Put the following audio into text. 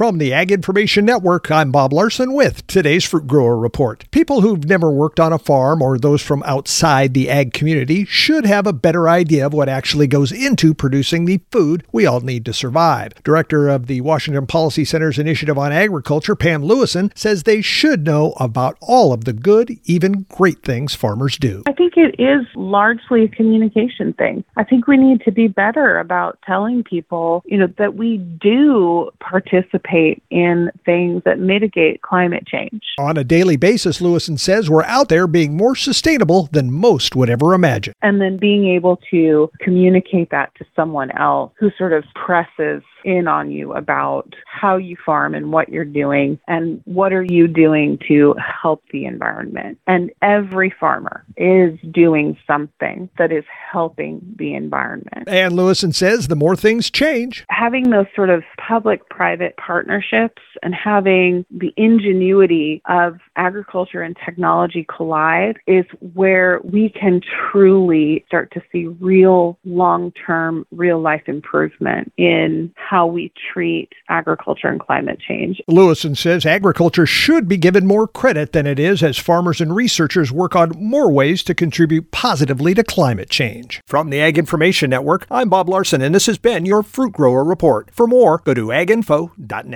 From the Ag Information Network, I'm Bob Larson with today's Fruit Grower Report. People who've never worked on a farm or those from outside the ag community should have a better idea of what actually goes into producing the food we all need to survive. Director of the Washington Policy Center's Initiative on Agriculture, Pam Lewison, says they should know about all of the good, even great things farmers do. I think it is largely a communication thing. I think we need to be better about telling people, you know, that we do participate in things that mitigate climate change. On a daily basis, Lewison says we're out there being more sustainable than most would ever imagine. And then being able to communicate that to someone else who sort of presses in on you about how you farm and what you're doing and what are you doing to help the environment. And every farmer is doing something that is helping the environment. And Lewison says the more things change, having those sort of public private partnerships and having the ingenuity of agriculture and technology collide is where we can truly start to see real long term, real life improvement in how we treat agriculture and climate change. Lewison says agriculture should be given more credit than it is as farmers and researchers work on more ways to contribute positively to climate change. From the Ag Information Network, I'm Bob Larson, and this has been your Fruit Grower Report. For more, go to aginfo.net.